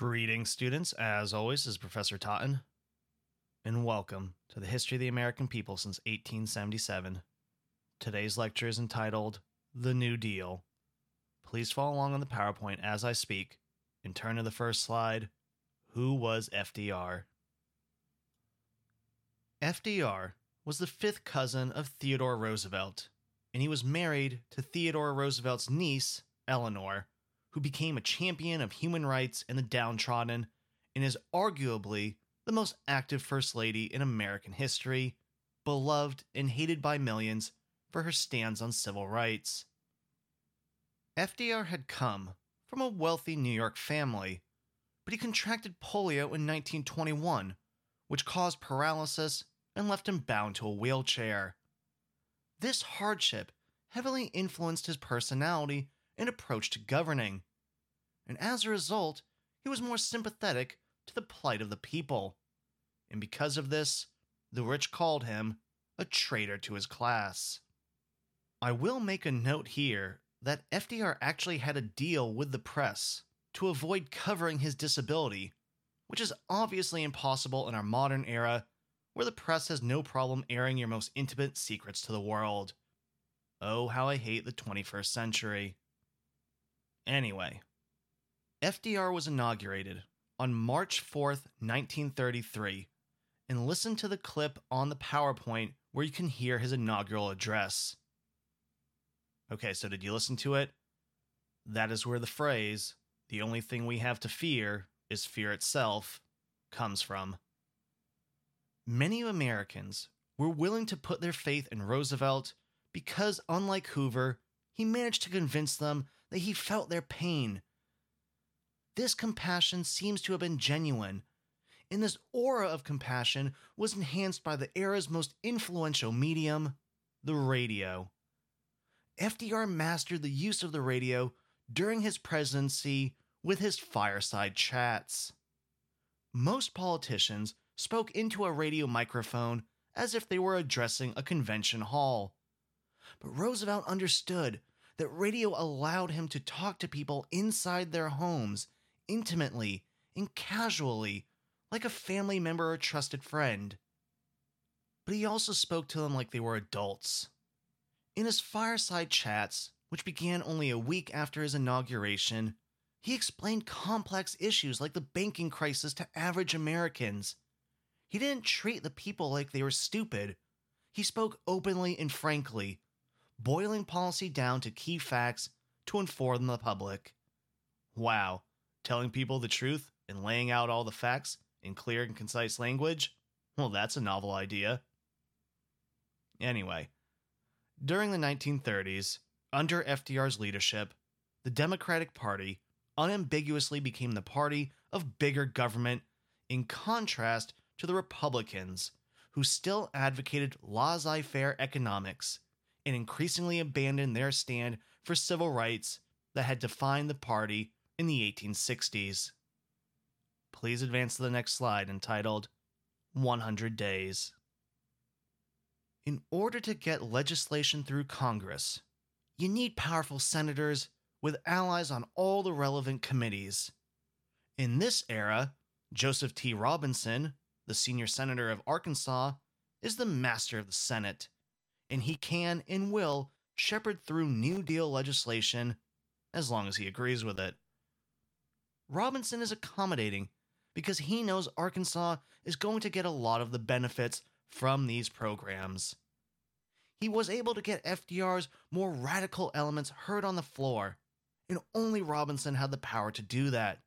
Greetings, students. As always, is Professor Totten, and welcome to the History of the American People since 1877. Today's lecture is entitled The New Deal. Please follow along on the PowerPoint as I speak and turn to the first slide. Who was FDR? FDR was the fifth cousin of Theodore Roosevelt, and he was married to Theodore Roosevelt's niece, Eleanor, who became a champion of human rights and the downtrodden and is arguably the most active First Lady in American history, beloved and hated by millions for her stands on civil rights. FDR had come from a wealthy New York family, but he contracted polio in 1921, which caused paralysis and left him bound to a wheelchair. This hardship heavily influenced his personality and approach to governing, and as a result, he was more sympathetic to the plight of the people. And because of this, the rich called him a traitor to his class. I will make a note here that FDR actually had a deal with the press to avoid covering his disability, which is obviously impossible in our modern era where the press has no problem airing your most intimate secrets to the world. Oh, how I hate the 21st century. Anyway, FDR was inaugurated on March 4th, 1933, and listen to the clip on the PowerPoint where you can hear his inaugural address. Okay, so did you listen to it? That is where the phrase, the only thing we have to fear is fear itself, comes from. Many Americans were willing to put their faith in Roosevelt because, unlike Hoover, he managed to convince them that he felt their pain. This compassion seems to have been genuine, and this aura of compassion was enhanced by the era's most influential medium, the radio. FDR mastered the use of the radio during his presidency with his fireside chats. Most politicians spoke into a radio microphone as if they were addressing a convention hall. But Roosevelt understood that radio allowed him to talk to people inside their homes, intimately and casually, like a family member or trusted friend. But he also spoke to them like they were adults. In his fireside chats, which began only a week after his inauguration, he explained complex issues like the banking crisis to average Americans. He didn't treat the people like they were stupid. He spoke openly and frankly, boiling policy down to key facts to inform the public. Wow, telling people the truth and laying out all the facts in clear and concise language? Well, that's a novel idea. Anyway, during the 1930s, under FDR's leadership, the Democratic Party unambiguously became the party of bigger government in contrast to the Republicans, who still advocated laissez faire economics and increasingly abandoned their stand for civil rights that had defined the party in the 1860s. Please advance to the next slide entitled 100 Days. In order to get legislation through Congress, you need powerful senators with allies on all the relevant committees. In this era, Joseph T. Robinson, the senior senator of Arkansas, is the master of the Senate, and he can and will shepherd through New Deal legislation as long as he agrees with it. Robinson is accommodating because he knows Arkansas is going to get a lot of the benefits from these programs. He was able to get FDR's more radical elements heard on the floor, and only Robinson had the power to do that.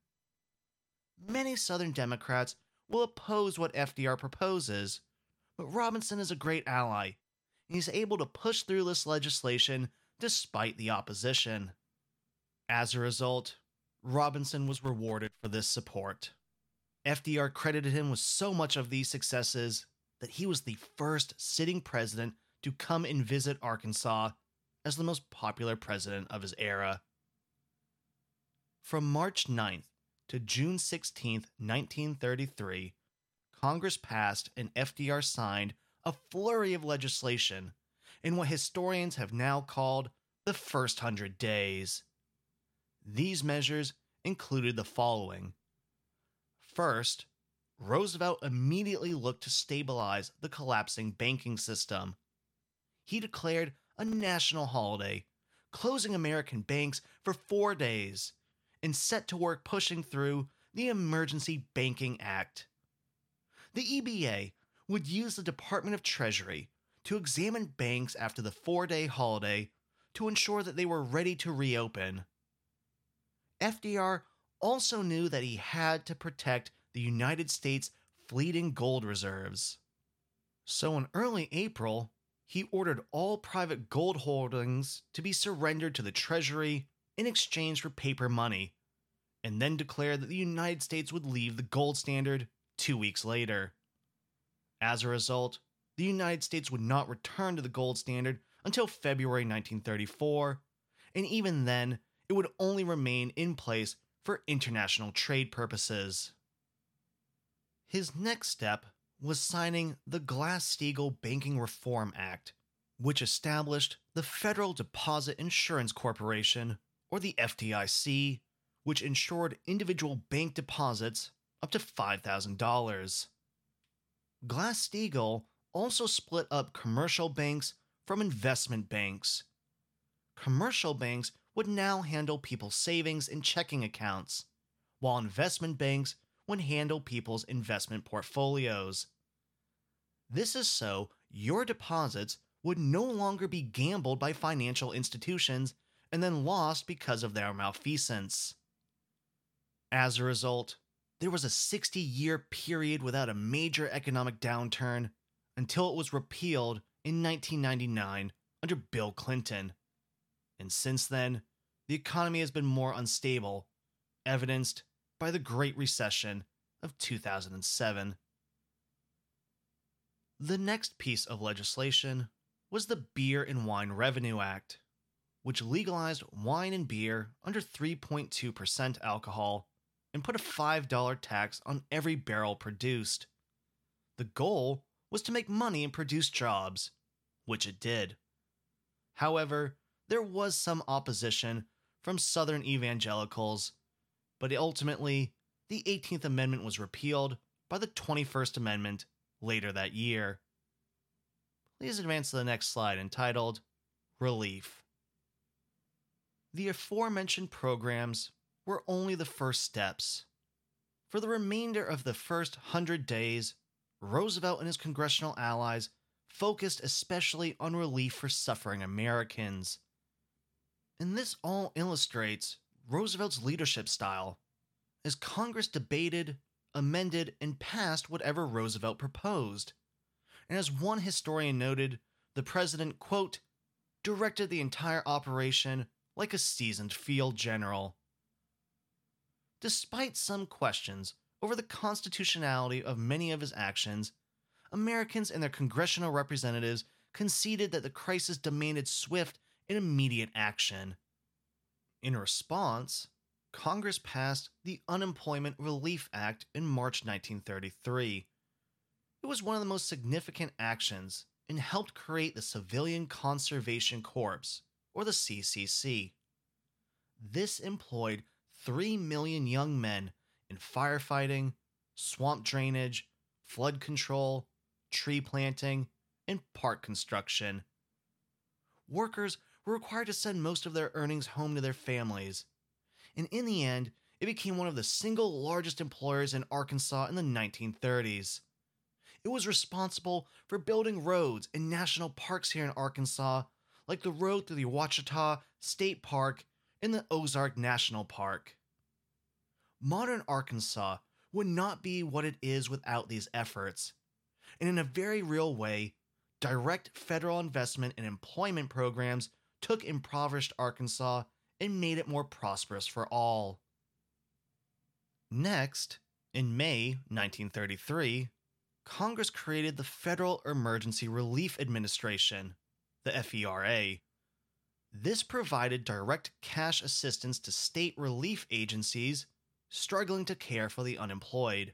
Many Southern Democrats will oppose what FDR proposes, but Robinson is a great ally, he's able to push through this legislation despite the opposition. As a result, Robinson was rewarded for this support. FDR credited him with so much of these successes that he was the first sitting president to come and visit Arkansas as the most popular president of his era. From March 9th to June 16, 1933, Congress passed and FDR signed a flurry of legislation in what historians have now called the first hundred days. These measures included the following First, Roosevelt immediately looked to stabilize the collapsing banking system. He declared a national holiday, closing American banks for four days, and set to work pushing through the Emergency Banking Act. The EBA would use the Department of Treasury to examine banks after the four day holiday to ensure that they were ready to reopen. FDR also knew that he had to protect the United States' fleeting gold reserves. So in early April, he ordered all private gold holdings to be surrendered to the Treasury in exchange for paper money, and then declared that the United States would leave the gold standard two weeks later. As a result, the United States would not return to the gold standard until February 1934, and even then, it would only remain in place for international trade purposes. His next step was signing the Glass Steagall Banking Reform Act, which established the Federal Deposit Insurance Corporation, or the FDIC, which insured individual bank deposits up to $5,000. Glass Steagall also split up commercial banks from investment banks. Commercial banks would now handle people's savings and checking accounts, while investment banks would handle people's investment portfolios. This is so your deposits would no longer be gambled by financial institutions and then lost because of their malfeasance. As a result, there was a 60 year period without a major economic downturn until it was repealed in 1999 under Bill Clinton. And since then, the economy has been more unstable, evidenced by the Great Recession of 2007. The next piece of legislation was the Beer and Wine Revenue Act, which legalized wine and beer under 3.2% alcohol and put a $5 tax on every barrel produced. The goal was to make money and produce jobs, which it did. However, there was some opposition from Southern evangelicals, but ultimately, the 18th Amendment was repealed by the 21st Amendment later that year. Please advance to the next slide entitled Relief. The aforementioned programs were only the first steps. For the remainder of the first hundred days, Roosevelt and his congressional allies focused especially on relief for suffering Americans. And this all illustrates Roosevelt's leadership style, as Congress debated, amended, and passed whatever Roosevelt proposed. And as one historian noted, the president, quote, directed the entire operation like a seasoned field general despite some questions over the constitutionality of many of his actions, Americans and their congressional representatives conceded that the crisis demanded swift and immediate action. In response, Congress passed the Unemployment Relief Act in March 1933. It was one of the most significant actions and helped create the Civilian Conservation Corps, or the CCC. This employed 3 million young men in firefighting, swamp drainage, flood control, tree planting, and park construction. Workers were required to send most of their earnings home to their families. And in the end, it became one of the single largest employers in Arkansas in the 1930s. It was responsible for building roads and national parks here in Arkansas, like the road through the Ouachita State Park in the Ozark National Park. Modern Arkansas would not be what it is without these efforts. And in a very real way, direct federal investment and employment programs took impoverished Arkansas and made it more prosperous for all. Next, in May 1933, Congress created the Federal Emergency Relief Administration, the FERA, this provided direct cash assistance to state relief agencies struggling to care for the unemployed.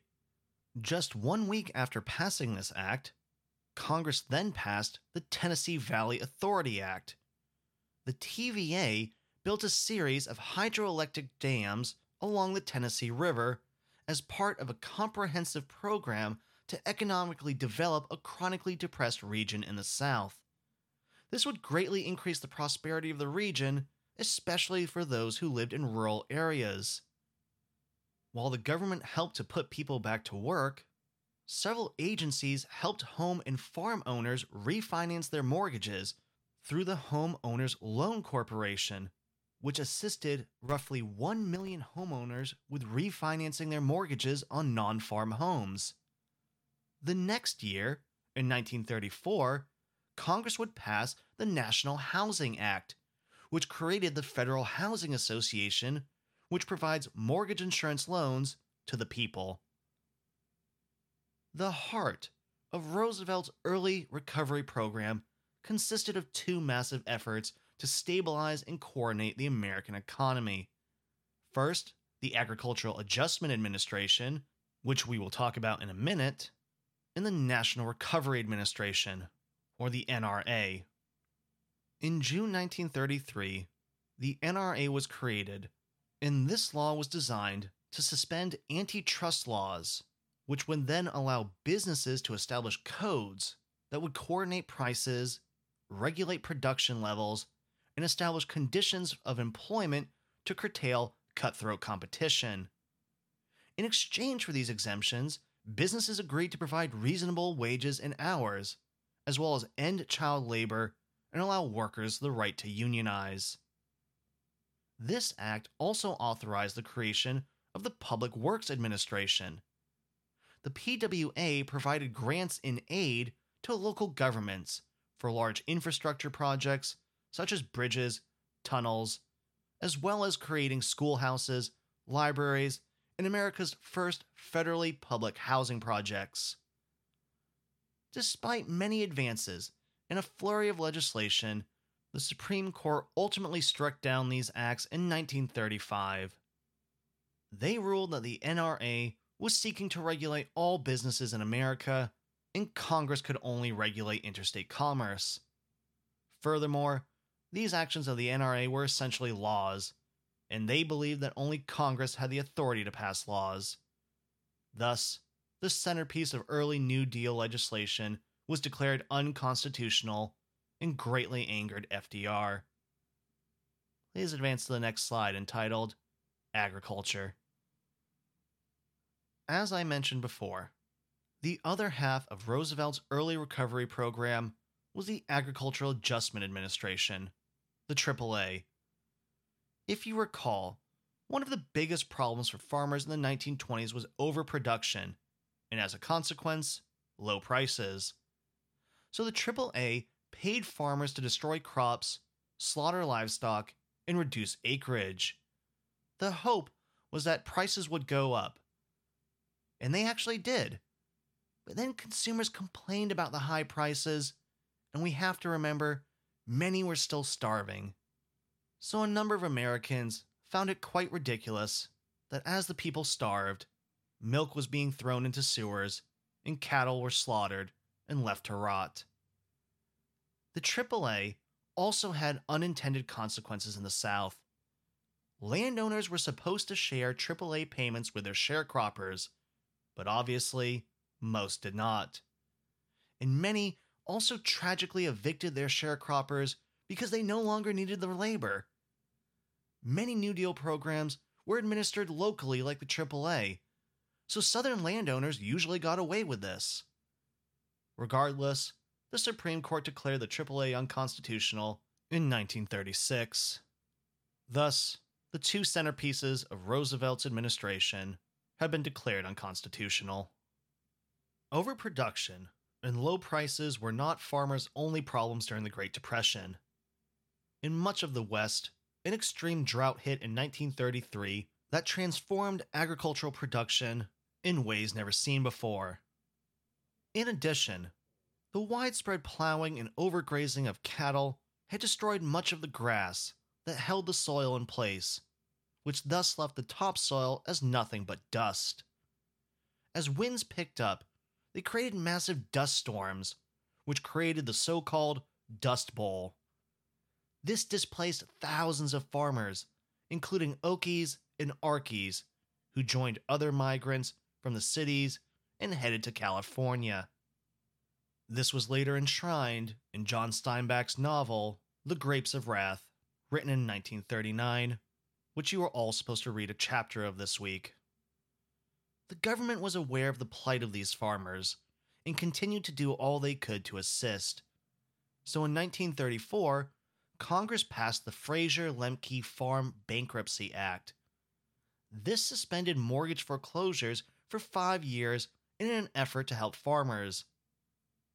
Just one week after passing this act, Congress then passed the Tennessee Valley Authority Act. The TVA built a series of hydroelectric dams along the Tennessee River as part of a comprehensive program to economically develop a chronically depressed region in the South. This would greatly increase the prosperity of the region, especially for those who lived in rural areas. While the government helped to put people back to work, several agencies helped home and farm owners refinance their mortgages through the Homeowners Loan Corporation, which assisted roughly 1 million homeowners with refinancing their mortgages on non farm homes. The next year, in 1934, Congress would pass the National Housing Act, which created the Federal Housing Association, which provides mortgage insurance loans to the people. The heart of Roosevelt's early recovery program consisted of two massive efforts to stabilize and coordinate the American economy. First, the Agricultural Adjustment Administration, which we will talk about in a minute, and the National Recovery Administration, or the NRA. In June 1933, the NRA was created, and this law was designed to suspend antitrust laws, which would then allow businesses to establish codes that would coordinate prices, regulate production levels, and establish conditions of employment to curtail cutthroat competition. In exchange for these exemptions, businesses agreed to provide reasonable wages and hours, as well as end child labor and allow workers the right to unionize. This act also authorized the creation of the Public Works Administration. The PWA provided grants in aid to local governments for large infrastructure projects such as bridges, tunnels, as well as creating schoolhouses, libraries, and America's first federally public housing projects. Despite many advances and a flurry of legislation, the Supreme Court ultimately struck down these acts in 1935. They ruled that the NRA was seeking to regulate all businesses in America, and Congress could only regulate interstate commerce. Furthermore, these actions of the NRA were essentially laws, and they believed that only Congress had the authority to pass laws. Thus, the centerpiece of early New Deal legislation was declared unconstitutional and greatly angered FDR. Please advance to the next slide entitled Agriculture. As I mentioned before, the other half of Roosevelt's early recovery program was the Agricultural Adjustment Administration, the AAA. If you recall, one of the biggest problems for farmers in the 1920s was overproduction, and as a consequence, low prices. So the AAA paid farmers to destroy crops, slaughter livestock, and reduce acreage. The hope was that prices would go up. And they actually did. But then consumers complained about the high prices, and we have to remember many were still starving. So a number of Americans found it quite ridiculous that as the people starved, milk was being thrown into sewers and cattle were slaughtered and left to rot. The AAA also had unintended consequences in the South. Landowners were supposed to share AAA payments with their sharecroppers, but obviously, most did not. And many also tragically evicted their sharecroppers because they no longer needed their labor. Many New Deal programs were administered locally like the AAA, so Southern landowners usually got away with this. Regardless, the Supreme Court declared the AAA unconstitutional in 1936. Thus, the two centerpieces of Roosevelt's administration had been declared unconstitutional. Overproduction and low prices were not farmers' only problems during the Great Depression. In much of the West, an extreme drought hit in 1933 that transformed agricultural production in ways never seen before. In addition, the widespread plowing and overgrazing of cattle had destroyed much of the grass that held the soil in place, which thus left the topsoil as nothing but dust. As winds picked up they created massive dust storms, which created the so called Dust Bowl. This displaced thousands of farmers, including Okies and Arkies, who joined other migrants from the cities and headed to California. This was later enshrined in John Steinbeck's novel, The Grapes of Wrath, written in 1939, which you are all supposed to read a chapter of this week. The government was aware of the plight of these farmers and continued to do all they could to assist. So in 1934, Congress passed the Frazier Lemke Farm Bankruptcy Act. This suspended mortgage foreclosures for five years in an effort to help farmers.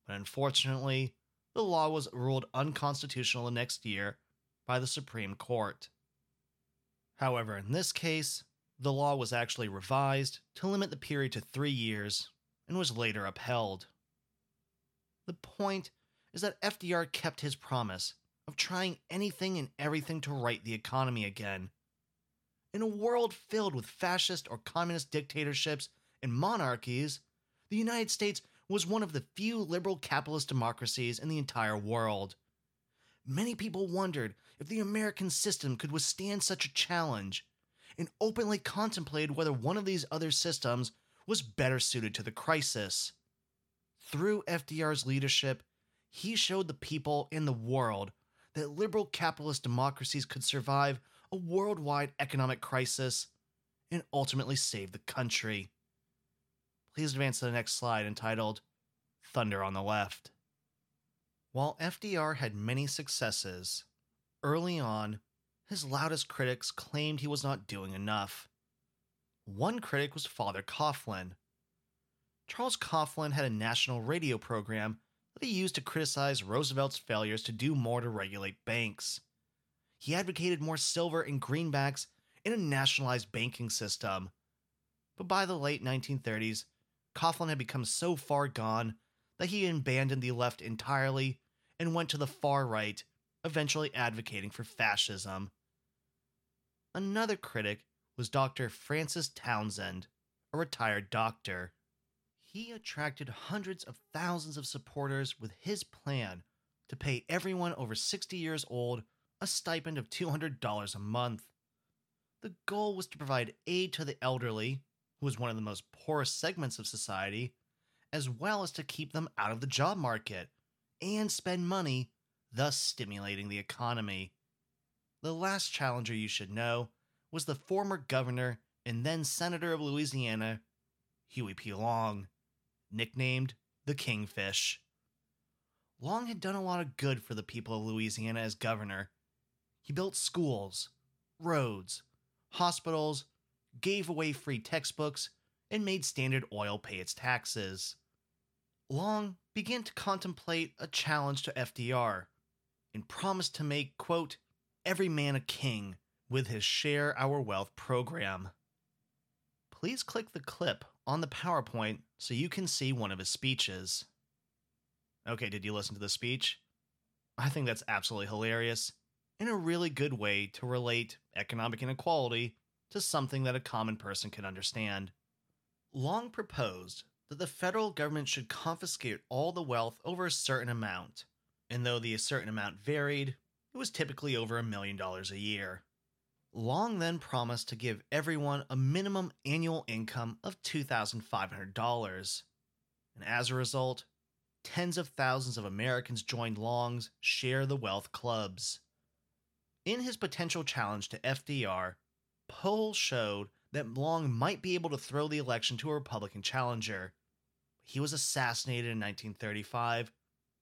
But unfortunately, the law was ruled unconstitutional the next year by the Supreme Court. However, in this case, the law was actually revised to limit the period to three years and was later upheld. The point is that FDR kept his promise of trying anything and everything to right the economy again. In a world filled with fascist or communist dictatorships and monarchies, the United States was one of the few liberal capitalist democracies in the entire world. Many people wondered if the American system could withstand such a challenge, and openly contemplated whether one of these other systems was better suited to the crisis. Through FDR's leadership, he showed the people in the world that liberal capitalist democracies could survive a worldwide economic crisis and ultimately save the country. Please advance to the next slide entitled Thunder on the Left. While FDR had many successes, early on, his loudest critics claimed he was not doing enough. One critic was Father Coughlin. Charles Coughlin had a national radio program that he used to criticize Roosevelt's failures to do more to regulate banks. He advocated more silver and greenbacks in a nationalized banking system. But by the late 1930s, Coughlin had become so far gone that he abandoned the left entirely and went to the far right, eventually advocating for fascism. Another critic was Dr. Francis Townsend, a retired doctor. He attracted hundreds of thousands of supporters with his plan to pay everyone over 60 years old a stipend of $200 a month. The goal was to provide aid to the elderly, who was one of the most poorest segments of society, as well as to keep them out of the job market and spend money, thus stimulating the economy. The last challenger you should know was the former governor and then senator of Louisiana, Huey P. Long nicknamed the Kingfish. Long had done a lot of good for the people of Louisiana as governor. He built schools, roads, hospitals, gave away free textbooks, and made Standard Oil pay its taxes. Long began to contemplate a challenge to FDR and promised to make, quote, every man a king with his Share Our Wealth program. Please click the clip on the PowerPoint so you can see one of his speeches. Okay, did you listen to the speech? I think that's absolutely hilarious and a really good way to relate economic inequality to something that a common person can understand. Long proposed that the federal government should confiscate all the wealth over a certain amount, and though the certain amount varied, it was typically over a million dollars a year. Long then promised to give everyone a minimum annual income of $2,500. And as a result, tens of thousands of Americans joined Long's Share the Wealth clubs. In his potential challenge to FDR, polls showed that Long might be able to throw the election to a Republican challenger. He was assassinated in 1935,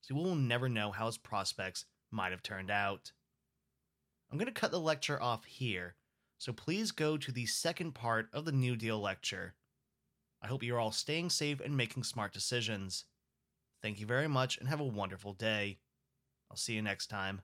so we will never know how his prospects might have turned out. I'm going to cut the lecture off here, so please go to the second part of the New Deal lecture. I hope you're all staying safe and making smart decisions. Thank you very much and have a wonderful day. I'll see you next time.